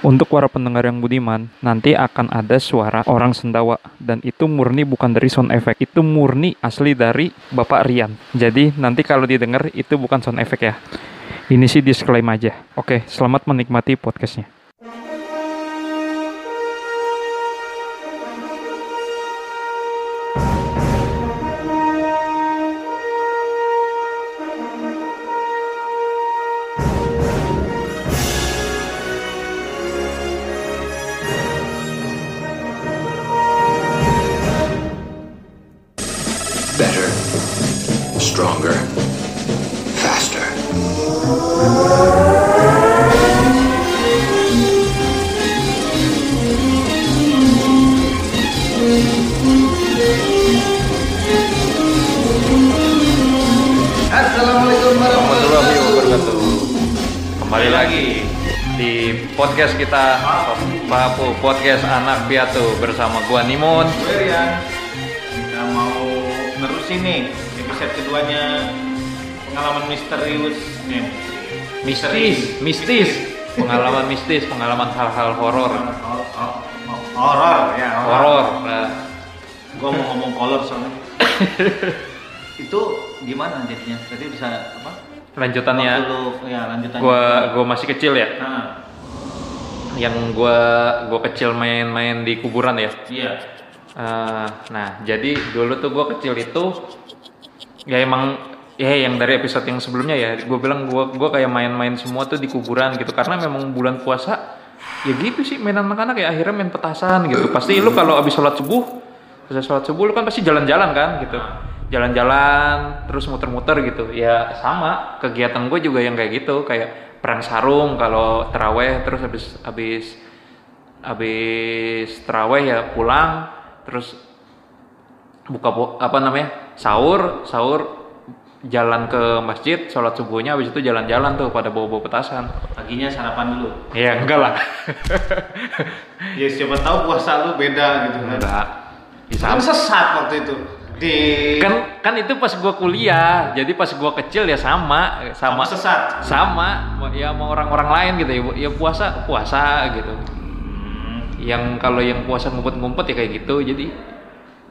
Untuk para pendengar yang budiman, nanti akan ada suara orang sendawa dan itu murni bukan dari sound effect, itu murni asli dari Bapak Rian. Jadi nanti kalau didengar itu bukan sound effect ya. Ini sih disclaim aja. Oke, selamat menikmati podcastnya. Podcast kita Papu Podcast Anak Piatu bersama gua Nimun. Gue Rian. Kita mau nerusin nih episode keduanya pengalaman misterius nih. Mistis, mistis, pengalaman mistis, pengalaman hal-hal horor. Horor ya. Horor. Nah, Gue mau ngomong kolor soalnya. Itu gimana jadinya? Tadi bisa apa? lanjutannya Waktu lu, ya lanjutannya. gua gua masih kecil ya. Nah, Yang gua gua kecil main-main di kuburan ya. iya. Eh, nah, jadi dulu tuh gue kecil itu ya emang ya yang dari episode yang sebelumnya ya, gue bilang gue gua kayak main-main semua tuh di kuburan gitu karena memang bulan puasa ya gitu sih mainan anak-anak ya akhirnya main petasan gitu. Pasti lu kalau abis sholat subuh, selesai sholat subuh lu kan pasti jalan-jalan kan gitu. Jalan-jalan terus muter-muter gitu. Ya sama kegiatan gue juga yang kayak gitu kayak perang sarung kalau teraweh terus habis habis habis teraweh ya pulang terus buka apa namanya sahur sahur jalan ke masjid sholat subuhnya habis itu jalan-jalan tuh pada bawa-bawa petasan Paginya sarapan dulu. ya enggak lah Ya siapa tahu puasa lu beda gitu kan. enggak bisa Kan sesat waktu itu. Di kan kan itu pas gua kuliah. Jadi pas gua kecil ya sama sama sesat. sama ya mau orang-orang lain gitu ya. Ya puasa puasa gitu. Yang kalau yang puasa ngumpet-ngumpet ya kayak gitu. Jadi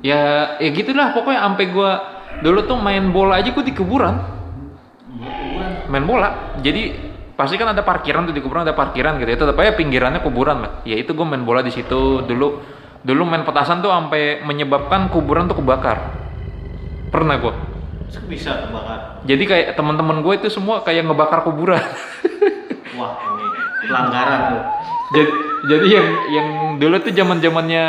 ya ya gitulah. Pokoknya sampai gua dulu tuh main bola aja gua di kuburan. Main bola. Jadi pasti kan ada parkiran tuh di kuburan ada parkiran gitu itu tapi ya pinggirannya kuburan lah ya itu gue main bola di situ. Dulu dulu main petasan tuh sampai menyebabkan kuburan tuh kebakar pernah gue bisa kebakar. jadi kayak teman-teman gue itu semua kayak ngebakar kuburan. Wah, ini pelanggaran tuh. jadi jadi yang yang dulu tuh zaman zamannya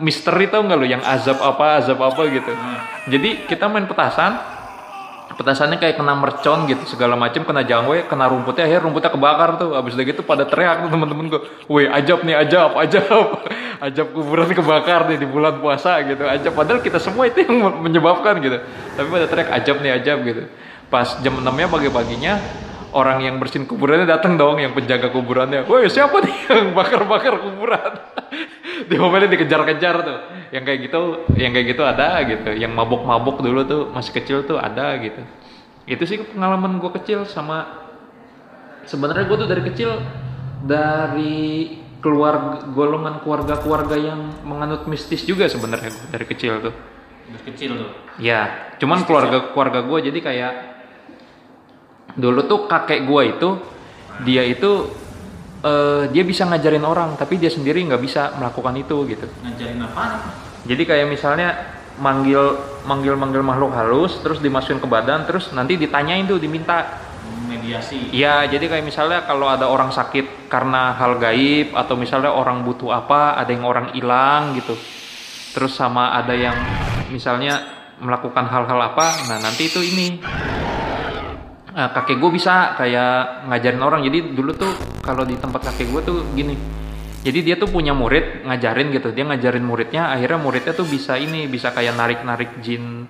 misteri tau nggak lo yang azab apa azab apa gitu. Jadi kita main petasan petasannya kayak kena mercon gitu segala macam kena jangwe kena rumputnya akhirnya rumputnya kebakar tuh. Abis dari gitu pada teriak tuh temen-temen gue woi ajab nih ajab ajab. Ajab kuburan kebakar nih di bulan puasa gitu. Ajab padahal kita semua itu yang menyebabkan gitu. Tapi pada teriak ajab nih ajab gitu. Pas jam 6 nya pagi-paginya orang yang bersihin kuburannya datang dong yang penjaga kuburannya. Woi siapa nih yang bakar-bakar kuburan? Diomelin dikejar-kejar tuh. Yang kayak gitu yang kayak gitu ada gitu. Yang mabuk-mabuk dulu tuh masih kecil tuh ada gitu. Itu sih pengalaman gue kecil sama sebenarnya gue tuh dari kecil dari keluarga golongan keluarga-keluarga yang menganut mistis juga sebenarnya dari kecil tuh. Udah kecil tuh. Ya, cuman keluarga keluarga gue jadi kayak dulu tuh kakek gue itu dia itu eh, dia bisa ngajarin orang tapi dia sendiri nggak bisa melakukan itu gitu. Ngajarin apa? Jadi kayak misalnya manggil manggil manggil makhluk halus terus dimasukin ke badan terus nanti ditanyain tuh diminta Mediasi. Iya, jadi kayak misalnya kalau ada orang sakit karena hal gaib atau misalnya orang butuh apa, ada yang orang hilang gitu. Terus sama ada yang misalnya melakukan hal-hal apa, nah nanti itu ini Nah, kakek gue bisa kayak ngajarin orang. Jadi dulu tuh kalau di tempat kakek gue tuh gini. Jadi dia tuh punya murid ngajarin gitu. Dia ngajarin muridnya, akhirnya muridnya tuh bisa ini, bisa kayak narik-narik jin.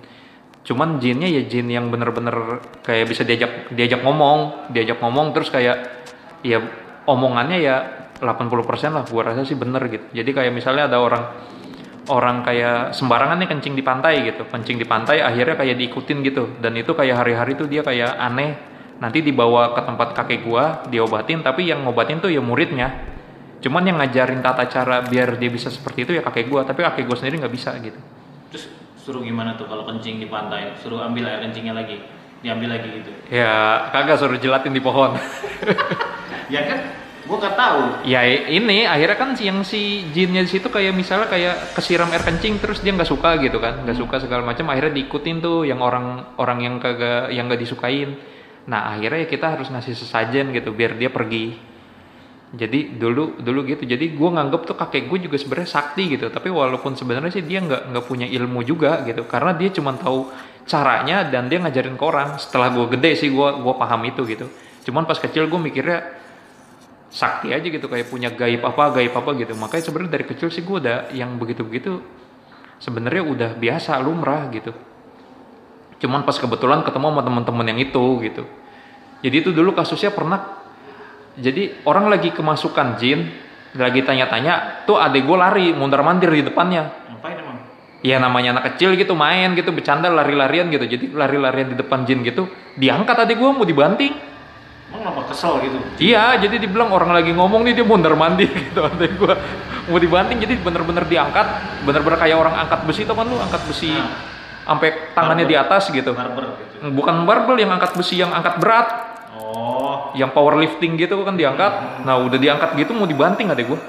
Cuman jinnya ya jin yang bener-bener kayak bisa diajak diajak ngomong, diajak ngomong terus kayak ya omongannya ya 80% lah gua rasa sih bener gitu. Jadi kayak misalnya ada orang orang kayak sembarangan nih kencing di pantai gitu. Kencing di pantai akhirnya kayak diikutin gitu. Dan itu kayak hari-hari tuh dia kayak aneh. Nanti dibawa ke tempat kakek gua diobatin. Tapi yang ngobatin tuh ya muridnya. Cuman yang ngajarin tata cara biar dia bisa seperti itu ya kakek gue tapi kakek gue sendiri nggak bisa gitu. Terus suruh gimana tuh kalau kencing di pantai? Suruh ambil air kencingnya lagi, diambil lagi gitu. ya kagak suruh jelatin di pohon. Ya kan? Gua nggak tahu. ya ini akhirnya kan yang si jinnya di situ kayak misalnya kayak kesiram air kencing terus dia nggak suka gitu kan nggak suka segala macam akhirnya diikutin tuh yang orang orang yang kagak yang nggak disukain. Nah akhirnya ya kita harus ngasih sesajen gitu biar dia pergi. Jadi dulu dulu gitu. Jadi gue nganggep tuh kakek gue juga sebenarnya sakti gitu. Tapi walaupun sebenarnya sih dia nggak nggak punya ilmu juga gitu. Karena dia cuma tahu caranya dan dia ngajarin ke orang setelah gue gede sih gue gua paham itu gitu. Cuman pas kecil gue mikirnya sakti aja gitu kayak punya gaib apa gaib apa gitu. Makanya sebenarnya dari kecil sih gue udah yang begitu begitu sebenarnya udah biasa lumrah gitu. Cuman pas kebetulan ketemu sama teman-teman yang itu gitu. Jadi itu dulu kasusnya pernah jadi orang lagi kemasukan jin lagi tanya-tanya tuh adek gue lari mundur mandir di depannya. Ngapain emang? ya namanya anak kecil gitu main gitu bercanda lari-larian gitu. Jadi lari-larian di depan jin gitu diangkat adek gue mau dibanting kenapa kesel gitu? Iya, jadi dibilang orang lagi ngomong nih dia mondar mandir gitu adek gua mau dibanting jadi bener-bener diangkat, bener-bener kayak orang angkat besi itu kan lu angkat besi Nah. sampai tangannya di atas gitu. Barber gitu. Bukan barbel yang angkat besi yang angkat berat, Oh, yang powerlifting gitu kan diangkat. Nah, udah diangkat gitu mau dibanting adek gua.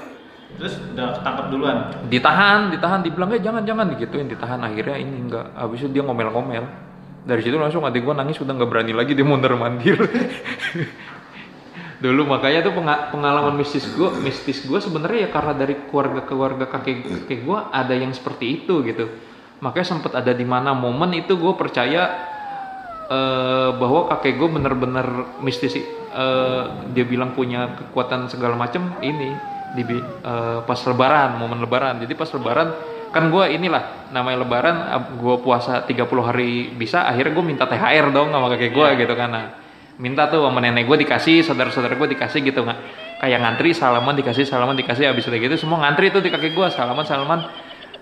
terus udah ketangkep duluan. Ditahan, ditahan, dibilang eh jangan jangan digituin, ditahan akhirnya ini enggak. Habis itu dia ngomel-ngomel. Dari situ langsung adek gua nangis udah nggak berani lagi dia mondar mandir. dulu makanya tuh penga- pengalaman mistis gue mistis gue sebenarnya ya karena dari keluarga keluarga kakek kakek gue ada yang seperti itu gitu makanya sempat ada di mana momen itu gue percaya eh, bahwa kakek gue bener-bener mistis eh, dia bilang punya kekuatan segala macam ini di bi- eh, pas lebaran momen lebaran jadi pas lebaran kan gue inilah namanya lebaran gue puasa 30 hari bisa akhirnya gue minta THR dong sama kakek gue gitu kan nah, minta tuh sama nenek gue dikasih saudara-saudara gue dikasih gitu nggak kayak ngantri salaman dikasih salaman dikasih habis udah gitu semua ngantri tuh di kakek gue salaman salaman.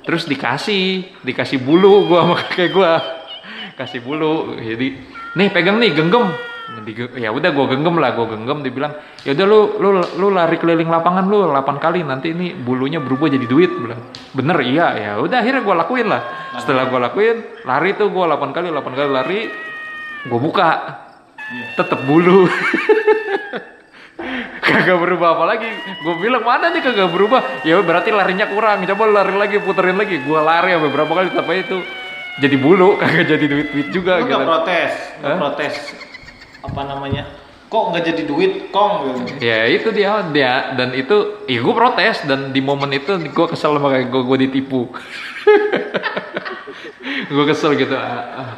Terus dikasih dikasih bulu gue sama kakek gue kasih bulu jadi nih pegang nih genggam ya udah gue genggam lah gue genggam dibilang ya udah lu lu lu lari keliling lapangan lu 8 kali nanti ini bulunya berubah jadi duit. Bilang bener iya. Ya udah akhirnya gue lakuin lah. Setelah gue lakuin lari tuh gue 8 kali 8 kali lari gue buka. Tetep bulu. Kagak berubah apa lagi. Gue bilang mana nih kagak berubah? Ya berarti larinya kurang. Coba lari lagi puterin lagi. Gue lari sampai berapa kali tapi itu jadi bulu. Kagak jadi duit duit juga Lu gitu. nggak protes, Hah? protes apa namanya? Kok nggak jadi duit kong gitu? ya itu dia dia dan itu ya gue protes dan di momen itu gue kesel sama kayak gue gue ditipu gue kesel gitu ah, ah.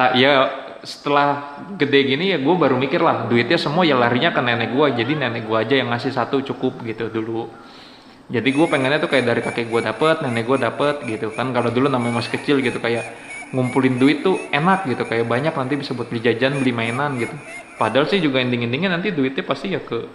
tak ya setelah gede gini ya gue baru mikir lah duitnya semua ya larinya ke nenek gue jadi nenek gue aja yang ngasih satu cukup gitu dulu jadi gue pengennya tuh kayak dari kakek gue dapet nenek gue dapet gitu kan kalau dulu namanya masih kecil gitu kayak ngumpulin duit tuh enak gitu kayak banyak nanti bisa buat beli jajan beli mainan gitu padahal sih juga ending-endingnya nanti duitnya pasti ya ke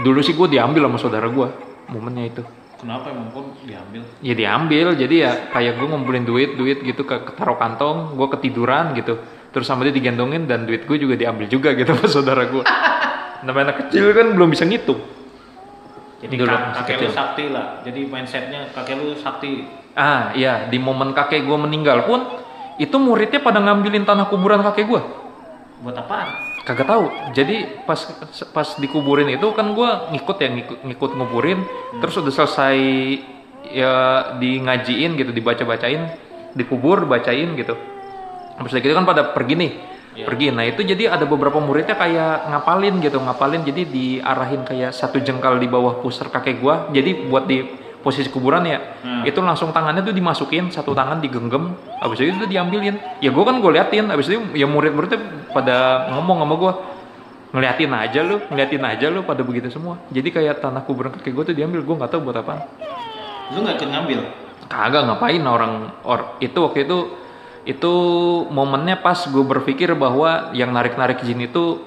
dulu sih gue diambil sama saudara gue momennya itu Kenapa emang kok diambil? ya diambil jadi ya kayak gue ngumpulin duit duit gitu ke taruh kantong gue ketiduran gitu terus sama dia digendongin dan duit gue juga diambil juga gitu sama saudara gue namanya anak kecil kan belum bisa ngitung Jadi Dulu, kakek lu sakti lah. Jadi mindsetnya kakek lu sakti. Ah iya di momen kakek gue meninggal pun itu muridnya pada ngambilin tanah kuburan kakek gue Buat apaan? kagak tahu. Jadi pas pas dikuburin itu kan gue ngikut ya ngikut, ngikut nguburin. Terus udah selesai ya di ngajiin gitu dibaca bacain dikubur bacain gitu. Habis dari itu kan pada pergi nih Iya. pergi. Nah itu jadi ada beberapa muridnya kayak ngapalin gitu ngapalin. Jadi diarahin kayak satu jengkal di bawah pusar kakek gue jadi buat di posisi kuburan ya. Hmm. itu langsung tangannya tuh dimasukin satu tangan digenggam habis itu tuh diambilin. Ya gue kan gue liatin habis itu ya murid-muridnya pada ngomong sama gue ngeliatin aja lu ngeliatin aja lu pada begitu semua. Jadi kayak tanah kuburan kakek gue tuh diambil gue nggak tahu buat apa. Lu nggak ikut ngambil? kagak ngapain orang or itu waktu itu itu momennya pas gue berpikir bahwa yang narik narik jin itu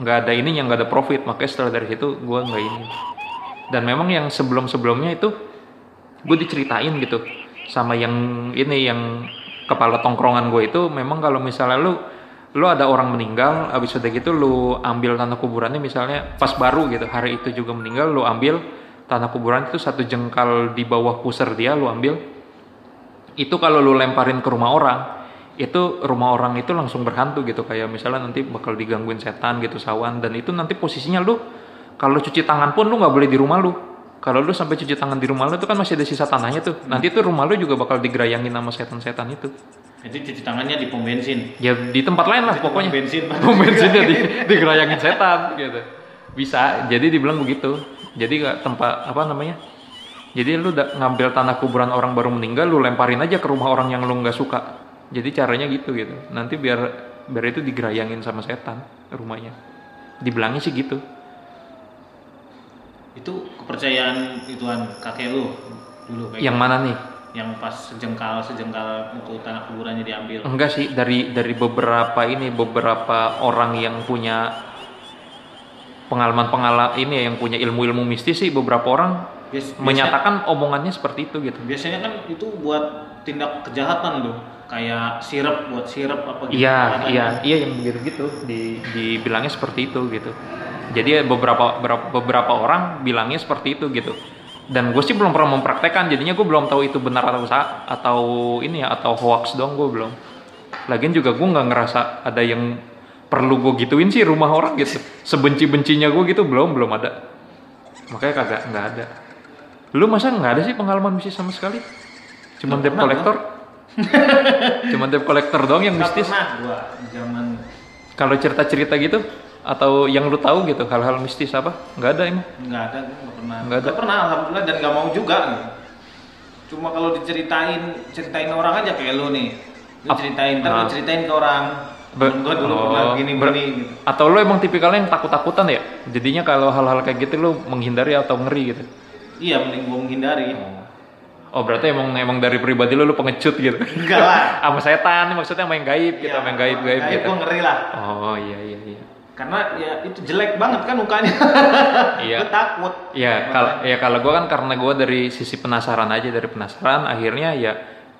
nggak ada ini yang nggak ada profit. Makanya setelah dari situ gue nggak ini dan memang yang sebelum sebelumnya itu gue diceritain gitu sama yang ini yang kepala tongkrongan gue itu memang kalau misalnya lu lu ada orang meninggal habis udah gitu lu ambil tanah kuburannya misalnya pas baru gitu hari itu juga meninggal lu ambil tanah kuburan itu satu jengkal di bawah pusar dia lu ambil. Itu kalau lu lemparin ke rumah orang itu rumah orang itu langsung berhantu gitu kayak misalnya nanti bakal digangguin setan gitu sawan dan itu nanti posisinya lu kalau cuci tangan pun lu nggak boleh di rumah lu. Kalau lu sampai cuci tangan di rumah lu itu kan masih ada sisa tanahnya tuh. Nanti tuh rumah lu juga bakal digerayangin sama setan-setan itu. Jadi cuci tangannya di pom bensin. ya di tempat lain lah pokoknya pom bensin. pom bensinnya di digerayangin. setan gitu. Bisa jadi dibilang begitu. Jadi nggak tempat apa namanya? Jadi lu ngambil tanah kuburan orang baru meninggal lu lemparin aja ke rumah orang yang lu nggak suka. Jadi caranya gitu gitu. Nanti biar biar itu digerayangin sama setan rumahnya. Dibilangnya sih gitu Itu kepercayaan ituan kakek lu dulu kayak yang mana nih? Yang pas sejengkal sejengkal itu tanah kuburannya diambil. enggak sih dari dari beberapa ini beberapa orang yang punya pengalaman pengalaman ini ya, yang punya ilmu-ilmu mistis sih beberapa orang Bias- biasanya- menyatakan omongannya seperti itu gitu. Biasanya kan itu buat tindak kejahatan tuh kayak sirup buat sirup apa gitu. Iya, iya, iya yang begitu gitu di dibilangnya seperti itu gitu. Jadi beberapa beberapa, orang bilangnya seperti itu gitu. Dan gue sih belum pernah mempraktekkan, jadinya gue belum tahu itu benar atau sa atau ini ya atau hoax dong gue belum. Lagian juga gue nggak ngerasa ada yang perlu gue gituin sih rumah orang gitu. Sebenci bencinya gue gitu belum belum ada. Makanya kagak nggak ada. Lu masa nggak ada sih pengalaman mistis sama sekali? Cuman debt collector? Cuman debt collector doang yang mistis? Kalau cerita-cerita gitu atau yang lu tahu gitu hal-hal mistis apa? Nggak ada emang. nggak ada nggak pernah Nggak ada. Nggak pernah alhamdulillah dan nggak mau juga gitu. cuma kalau diceritain ceritain orang aja kayak lu nih lu Ap- ceritain ntar Ah. lu ceritain ke orang Be- Temen gua dulu oh, pernah gini ber- gini gitu Atau lu emang tipikalnya yang takut-takutan ya? Jadinya kalau hal-hal kayak gitu lu menghindari atau ngeri gitu. iya mending gua menghindari Oh berarti emang emang dari pribadi lu lu pengecut gitu. enggak lah sama setan maksudnya main gaib gitu, Iya, main gaib-gaib gaib gitu. gua ngeri lah Oh iya iya iya. Karena ya itu jelek banget kan mukanya Iya. gua takut Iya, kalau ya kalau gue kan karena gue dari sisi penasaran aja dari penasaran akhirnya ya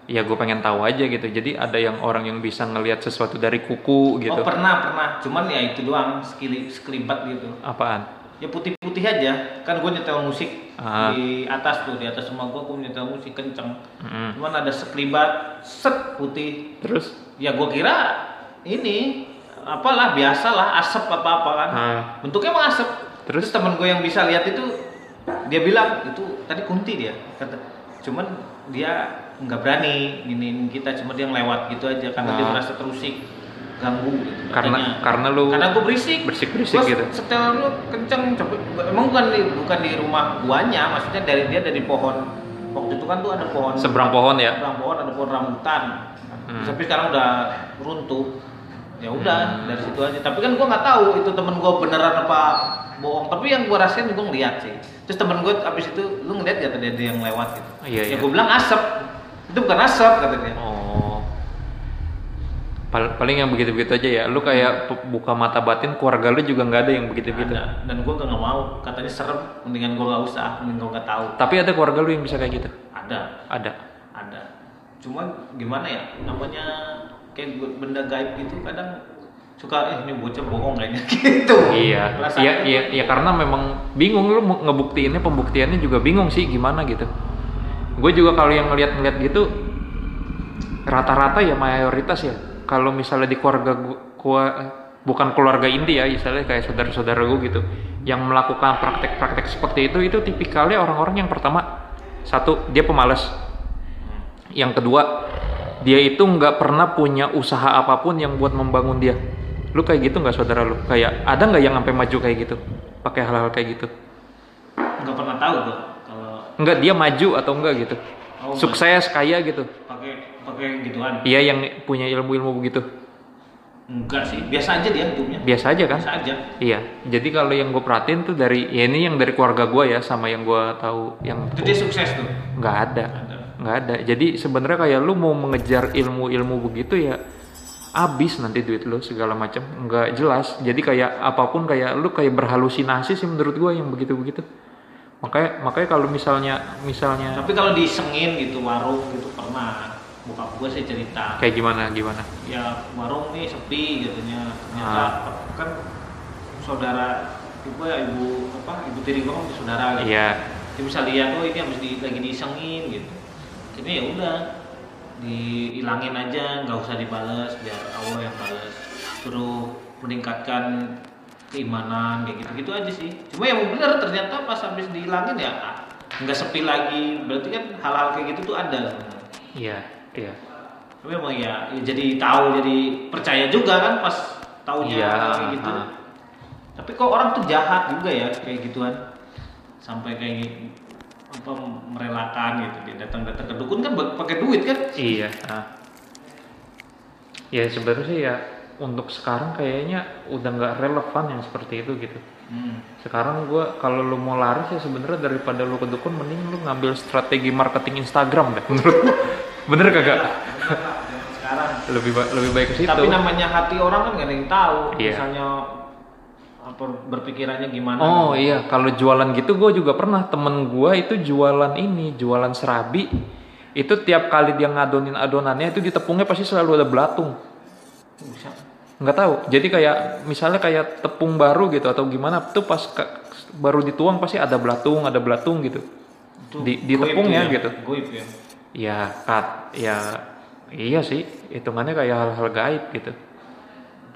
ya gue pengen tahu aja gitu. Jadi ada yang orang yang bisa ngelihat sesuatu dari kuku gitu. Oh pernah pernah, cuman ya itu doang sekili sekelibat gitu. Apaan? Ya putih-putih aja, kan gue nyetel musik Ah. di atas tuh di atas rumah gue, gue nyetel musik kenceng. Mm. Cuman ada sekelibat set putih. Terus? Ya gue kira ini apalah biasalah asap apa apa kan. Ah. Bentuknya emang asap. Terus? Terus temen gue yang bisa lihat itu dia bilang itu tadi kunti dia kata. Cuman dia nggak berani giniin kita, cuma dia ngelewat gitu aja karena dia Ah. merasa terusik ganggu gitu. Karena katanya. karena lu karena gue berisik berisik-berisik Gua gitu. setel lu kenceng coba emang bukan di bukan di rumah guanya maksudnya dari dia dari pohon waktu itu kan tuh ada pohon Seberang pohon ya? seberang pohon ada pohon rambutan Hmm. tapi sekarang udah runtuh ya udah Hmm. dari situ aja tapi kan gua nggak tahu itu temen gua beneran apa bohong tapi yang gua rasain gua ngeliat sih terus temen gua abis itu lu ngeliat gak tadi ada yang lewat gitu Iya, ya iya. gua bilang asap itu bukan asap kata dia Oh. Pal- paling yang begitu-begitu aja ya. Lu kayak buka mata batin keluarga lu juga nggak ada yang begitu-begitu. Ada. dan gua gak mau katanya serem mendingan gua nggak usah mending gua nggak tahu Tapi ada keluarga lu yang bisa kayak gitu. ada Ada. ada cuman gimana ya namanya kayak benda gaib gitu kadang suka eh ini bocah bohong kayaknya. Gitu. Iya, Rasanya iya, iya, iya karena memang bingung lu ngebuktiinnya pembuktiannya juga bingung sih gimana gitu. Gue juga kalau yang ngeliat-ngeliat gitu rata-rata ya mayoritas ya. Kalau misalnya di keluarga gua, gua- bukan keluarga inti ya, misalnya kayak saudara-saudara gue gitu, yang melakukan praktek-praktek seperti itu itu tipikalnya orang-orang yang pertama satu dia pemalas, yang kedua dia itu nggak pernah punya usaha apa pun yang buat membangun dia. Lu kayak gitu nggak saudara lu? Kayak ada nggak yang sampai maju kayak gitu? Pakai hal-hal kayak gitu? nggak pernah tahu gua kalau Enggak dia maju atau enggak gitu? Oh, Sukses kaya gitu? pakai pakai gituan Iya yang punya ilmu-ilmu begitu. enggak sih biasa aja dia hidupnya Biasa aja kan? biasa aja Iya. Jadi kalau yang gue perhatiin tuh dari ya ini yang dari keluarga gue ya sama yang gue tahu yang itu dia sukses tuh nggak ada ada nggak ada. Jadi sebenarnya kayak lu mau mengejar ilmu-ilmu begitu ya abis nanti duit lu segala macam. Nggak jelas. Jadi kayak apa pun kayak lu kayak berhalusinasi sih menurut gua yang begitu-begitu. Makanya makanya kalau misalnya misalnya tapi kalau disengin gitu warung gitu pernah. Bokap gue sih cerita. Kayak gimana gimana? ya warung nih sepi katanya ternyata Ah. kan saudara ibu ya ibu apa ibu tiri gue kan saudara gitu. Iya. dia bisa lihat oh ini habis di, lagi disengin gitu jadi ya udah dihilangin aja nggak usah dibales biar Allah yang bales suruh meningkatkan keimanan kayak gitu gitu aja sih cuma yang bener ternyata pas habis dihilangin ya ah, nggak sepi lagi berarti kan hal-hal kayak gitu tuh ada. Iya, iya. tapi emang ya, ya jadi tahu jadi percaya juga kan pas taunya Iya, kayak gitu ah. tapi kok orang tuh jahat juga ya kayak gituan sampai kayak gitu, apa merelakan gitu dia datang-datang ke dukun kan pakai duit kan Iya. ah. Ya sebenarnya sih ya untuk sekarang kayaknya udah nggak relevan yang seperti itu gitu. hmm. Sekarang gua kalau lu mau laris ya sebenarnya daripada lu ke dukun mending lu ngambil strategi marketing Instagram deh menurut gua. Bener kagak? sekarang Lebih ba- lebih baik ke situ. tapi namanya hati orang kan gak ada yang tahu Iya. misalnya berpikirannya gimana Oh iya, kalau jualan gitu gue juga pernah temen gue itu jualan ini, jualan serabi. Itu tiap kali dia ngadonin adonannya itu di tepungnya pasti selalu ada belatung. Bisa. Nggak tahu. Jadi kayak misalnya kayak tepung baru gitu atau gimana tuh pas ke- baru dituang pasti ada belatung, ada belatung gitu. Itu Di- di tepungnya ya, gitu. goib ya Ya kat, ya iya sih. Hitungannya kayak hal-hal gaib gitu.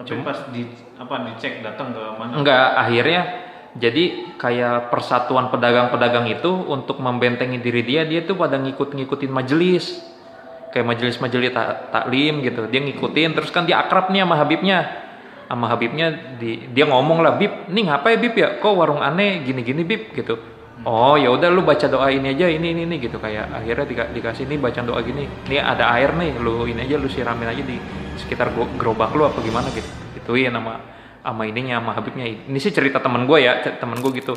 Tapi pas di apa dicek datang ke mana Enggak, akhirnya jadi kayak persatuan pedagang-pedagang itu untuk membentengi diri dia, dia tuh pada ngikut-ngikutin majelis. Kayak majelis-majelis ta- taklim gitu. Dia ngikutin terus kan dia akrab nih sama Habibnya. Sama Habibnya di, dia ngomong lah, "Bib, nih ngapain Bib ya? Kok warung aneh gini-gini Bib?" gitu. Oh, ya udah lu baca doa ini aja ini ini, ini gitu kayak akhirnya dika- dikasih nih baca doa gini. Nih ada air nih, lu ini aja lu siramin aja di sekitar gerobak lu apa gimana gitu. Gituin sama sama ininya sama Habibnya. Ini sih cerita temen gue ya, temen gue gitu.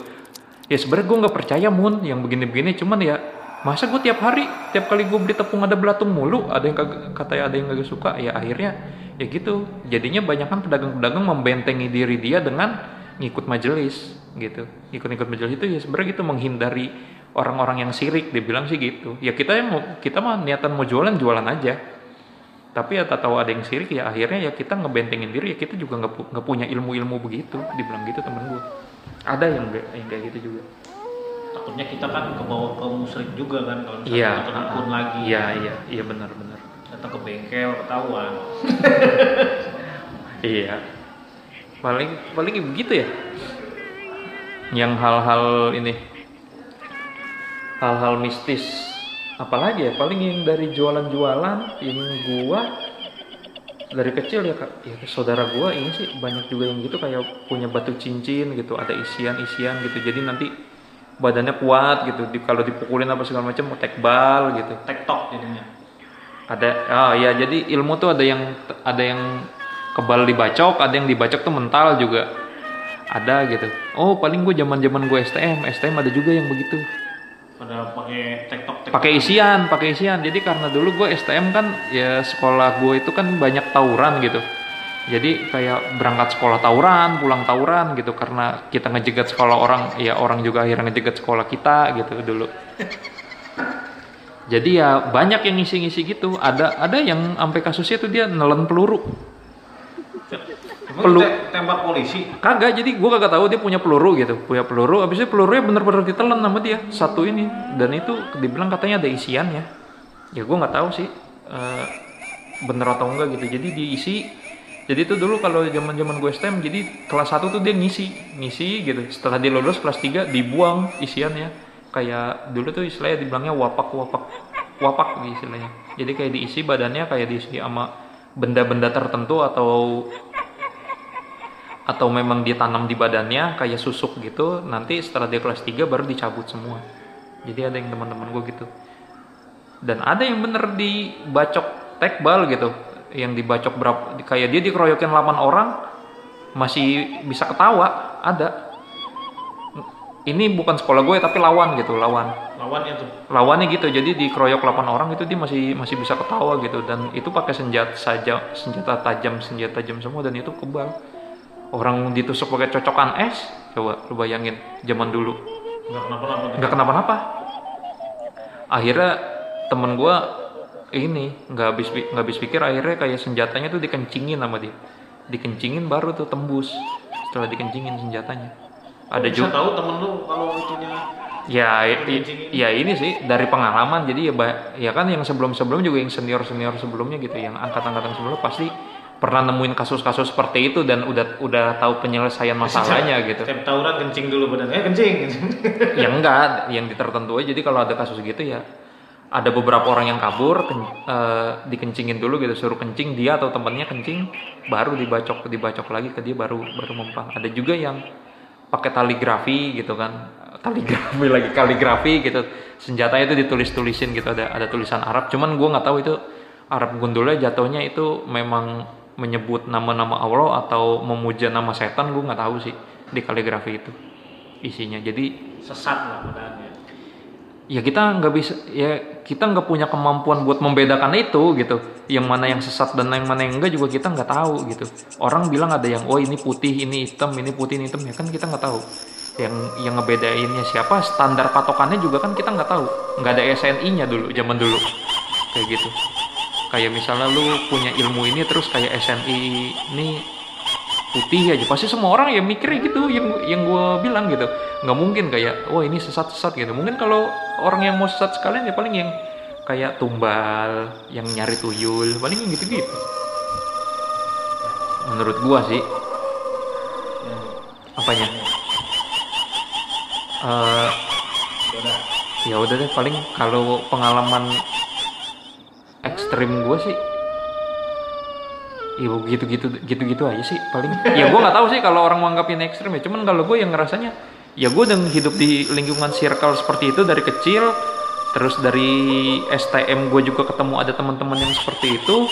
Ya sebenarnya gue nggak percaya Mun yang begini-begini, cuman ya masa gue tiap hari tiap kali gue beli tepung ada belatung mulu, ada yang kagak, katanya ada yang gak suka, ya akhirnya ya gitu. Jadinya banyak kan pedagang-pedagang membentengi diri dia dengan ngikut majelis gitu. Ikut-ikut majelis itu ya sebenarnya gitu menghindari orang-orang yang sirik. Dia bilang sih gitu. Ya kita yang mau kita mah niatan mau jualan jualan aja tapi ya tak tahu ada yang sirik ya akhirnya ya kita ngebentengin diri ya kita juga nggak pu- nggak punya ilmu-ilmu begitu. Dibilang gitu temen gue ada yang yang kayak gitu juga. Takutnya kita kan ke bawah ke musrik juga kan kalau misalnya kita ke dukun lagi. Iya iya iya benar benar. Datang ke bengkel ketahuan. Iya. Paling paling begitu ya. Yang hal-hal ini. Hal-hal mistis apalagi ya paling yang dari jualan-jualan yang gua dari kecil ya kak. Ya saudara gua ini sih banyak juga yang gitu kayak punya batu cincin gitu ada isian-isian gitu. Jadi nanti badannya kuat gitu di, kalau dipukulin apa segala macam tekbal gitu. Tektok jadinya. Ada oh ya jadi ilmu tuh ada yang ada yang kebal dibacok ada yang dibacok tuh mental juga. Ada gitu. Oh paling gue zaman zaman gue STM STM ada juga yang begitu pada pakai tektok pakai isian pakai isian. Jadi karena dulu gue STM kan ya sekolah gue itu kan banyak tawuran gitu. Jadi kayak berangkat sekolah tawuran pulang tawuran gitu. Karena kita ngejegat sekolah orang ya orang juga akhirnya ngejegat sekolah kita gitu dulu. Jadi ya banyak yang ngisi-ngisi gitu. Ada ada yang sampai kasusnya tuh dia nelen peluru Te- tembak polisi? Kagak jadi gue kagak tahu dia punya peluru gitu punya peluru abis itu pelurunya bener-bener ditelan sama dia satu ini dan itu dibilang katanya ada isiannya ya. Gue nggak tahu sih eh, bener atau enggak gitu jadi diisi jadi itu dulu kalau zaman zaman gue STM jadi kelas 1 tuh dia ngisi ngisi gitu setelah dia lulus kelas 3 dibuang isiannya. Kayak dulu tuh istilahnya dibilangnya wapak wapak wapak gitu istilahnya. Jadi kayak diisi badannya kayak diisi sama benda-benda tertentu atau atau memang ditanam di badannya kayak susuk gitu nanti setelah dia kelas 3 baru dicabut semua. Jadi ada yang teman-teman gue gitu. Dan ada yang bener dibacok tekbal gitu. Yang dibacok berapa kayak dia dikeroyokin 8 orang masih bisa ketawa ada. Ini bukan sekolah gue tapi lawan gitu lawan. Lawannya tuh? Lawannya gitu jadi dikeroyok 8 orang itu dia masih masih bisa ketawa gitu. Dan itu pakai senjata saja senjata tajam senjata tajam semua dan itu kebal orang ditusuk pakai cocokan es coba lu bayangin zaman dulu. Nggak kenapa-napa tuh. nggak kenapa-napa. Akhirnya temen gua ini nggak habis nggak habis pikir akhirnya kayak senjatanya tuh dikencingin sama dia. Dikencingin baru tuh tembus. Setelah dikencingin senjatanya. Ada juga tahu temen lu kalau itunya ya ya ini sih dari pengalaman. Jadi ya ya kan yang sebelum sebelum juga yang senior senior sebelumnya gitu yang angkatan angkatan sebelumnya pasti pernah nemuin kasus-kasus seperti itu dan udah udah tahu penyelesaian masalahnya gitu. Setiap tawuran kencing dulu badan. Eh kencing. ya enggak yang tertentu aja. Jadi kalau ada kasus gitu ya ada beberapa orang yang kabur ken- eh, dikencingin dulu gitu. Suruh kencing dia atau temennya kencing baru dibacok dibacok lagi ke dia baru baru mempang ada juga yang pakai taligrafi gitu kan. Kaligrafi lagi kaligrafi gitu. Senjatanya itu ditulis tulisin gitu. Ada ada tulisan Arab. Cuman gua nggak tahu itu Arab gundulnya jatuhnya itu memang menyebut nama-nama Allah atau memuja nama setan gua nggak tahu sih di kaligrafi itu isinya. Jadi Sesat lah badannya. ya kita nggak bisa ya kita nggak punya kemampuan buat membedakan itu gitu. Yang mana yang sesat dan yang mana yang enggak juga kita nggak tahu gitu. Orang bilang ada yang oh ini putih ini hitam ini putih ini hitam. Ya kan kita nggak tahu. Yang yang ngebedainnya siapa standar patokannya juga kan kita nggak tahu. Nggak ada SNI-nya dulu zaman dulu. Kayak gitu kayak misalnya lu punya ilmu ini terus kayak SNI ini putih aja. Pasti semua orang ya mikirnya gitu yang yang gue bilang gitu. Nggak mungkin kayak wah ini sesat sesat gitu. Mungkin kalau orang yang mau sesat sekalian ya paling yang kayak tumbal yang nyari tuyul paling gitu gitu menurut gua sih. Apanya? Udah. ya udah deh paling kalau pengalaman ekstrim gue sih. Ya gitu gitu gitu gitu aja sih paling. Ya gue nggak tahu sih kalau orang menganggap ini ekstrim ya. Cuman kalau gue yang ngerasanya ya gue udah hidup di lingkungan circle seperti itu dari kecil terus dari STM gue juga ketemu ada teman-teman yang seperti itu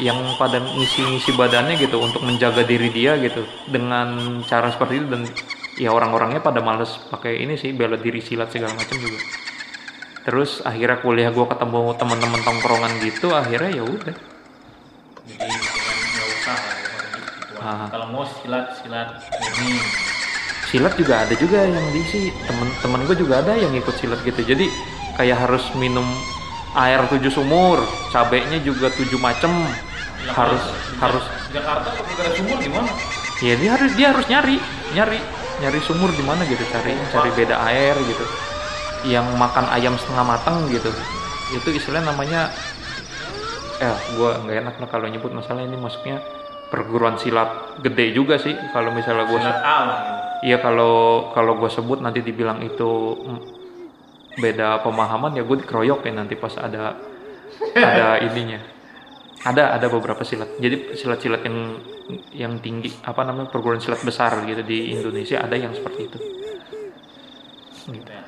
yang pada ngisi-ngisi badannya gitu untuk menjaga diri dia gitu. Dengan cara seperti itu dan ya orang-orangnya pada males pakai ini sih bela diri silat segala macam juga terus akhirnya kuliah gue ketemu teman-teman tongkrongan gitu akhirnya ya udah Jadi jangan nggak usah lah ya, kalau gitu. Ah. Kalau mau silat silat ini. silat juga ada juga yang diisi temen-temen gue juga ada yang ikut silat gitu jadi kayak harus minum air tujuh sumur cabenya juga tujuh macem Lah, harus di harus Jakarta kalau nggak ada sumur gimana? ya dia harus dia harus nyari nyari nyari sumur di mana gitu cari cari beda air gitu yang makan ayam setengah matang gitu itu istilahnya namanya eh gua nggak enak lah kalau nyebut masalah ini masuknya perguruan silat gede juga sih kalau misalnya gua Silat. Iya kalau kalau gue sebut nanti dibilang itu mm, beda pemahaman ya gue dikeroyok ya nanti pas ada ada ininya. Ada ada beberapa silat. Jadi silat-silat yang yang tinggi apa namanya perguruan silat besar gitu di Indonesia ada yang seperti itu. Gitu ya.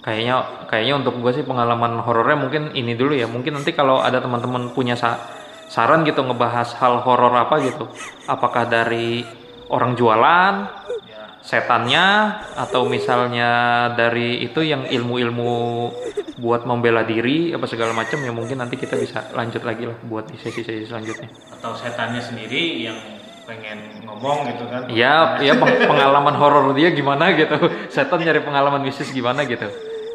Kayaknya kayaknya untuk gue sih pengalaman horornya mungkin ini dulu ya. Mungkin nanti kalau ada teman-teman punya sa- saran gitu ngebahas hal horor apa gitu. Apakah dari orang jualan Ya. setannya atau misalnya dari itu yang ilmu-ilmu buat membela diri apa segala macam ya mungkin nanti kita bisa lanjut lagi lah buat di sesi-sesi selanjutnya. Atau setannya sendiri yang pengen ngomong gitu kan? Ya, ya peng- pengalaman horor dia gimana gitu. Setan nyari pengalaman mistis gimana gitu.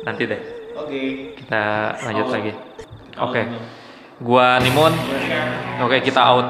Nanti deh Oke. kita lanjut Oh. lagi. Oke. gitu. Gua Nimun. Oke, kita out.